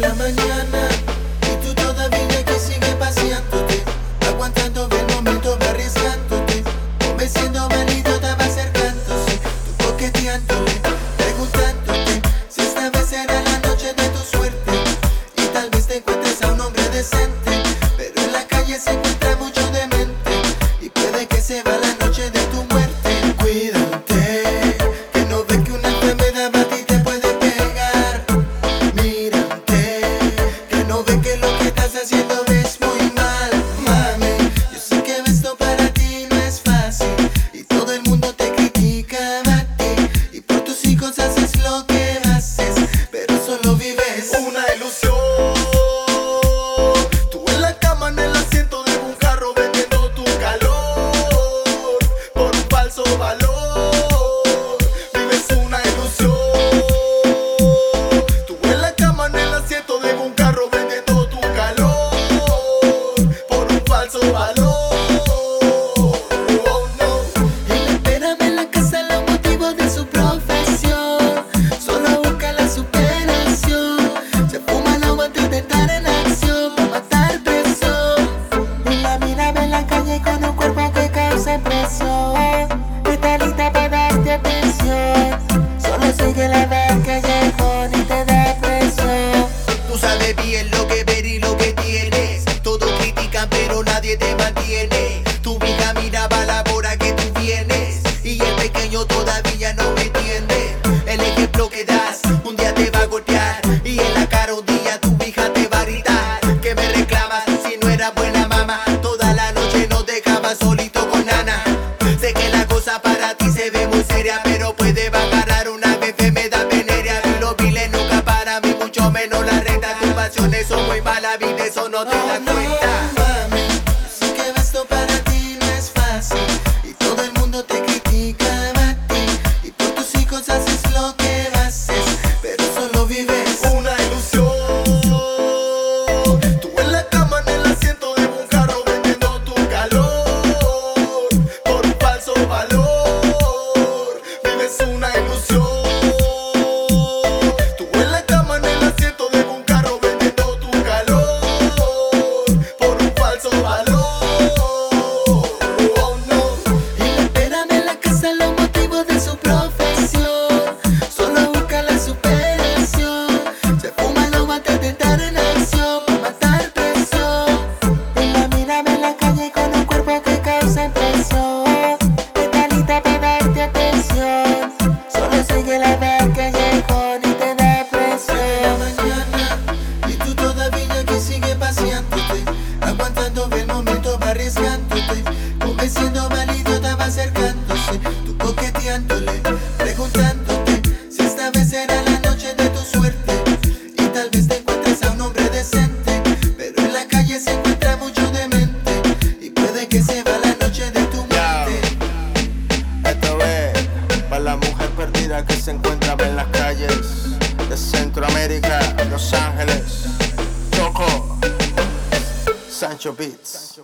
la mañana. Y tú todavía aquí sigue paseándote, aguantando el momento, arriesgándote, convenciendo mal y va acercándose, tú coqueteándole, preguntándote si esta vez será la noche de tu suerte. Y tal vez te encuentres a un hombre decente. Haciendo ves muy mal, mami. Yo sé que esto para ti no es fácil y todo el mundo te critica, Matty. Y por tus hijos haces lo que haces, pero solo vives una ilusión. Tú en la cama, en el asiento de un carro vendiendo tu calor por un falso valor. Vives una ilusión. Tú en la cama, en el asiento de un te mantiene. Tu hija miraba la hora que tú vienes. Y el pequeño todavía no me entiende. El ejemplo que das, un día te va a golpear. Y en la cara un día tu hija te va a gritar. Que me reclamas si no era buena mamá. Toda la noche no dejaba solito con Nana. Sé que la cosa para ti se ve muy seria, pero puede bajar una enfermedad venérea. Y los viles nunca para mí, mucho menos la renta. Tus pasiones son muy malas, vida, eso no te das cuenta. Vives vez te encuentres a un hombre decente, pero en la calle se encuentra mucho demente y puede que se va la noche de tu muerte. Esto es para la mujer perdida que se encuentra en las calles de Centroamérica, Los Ángeles, Choco, Sancho Beats.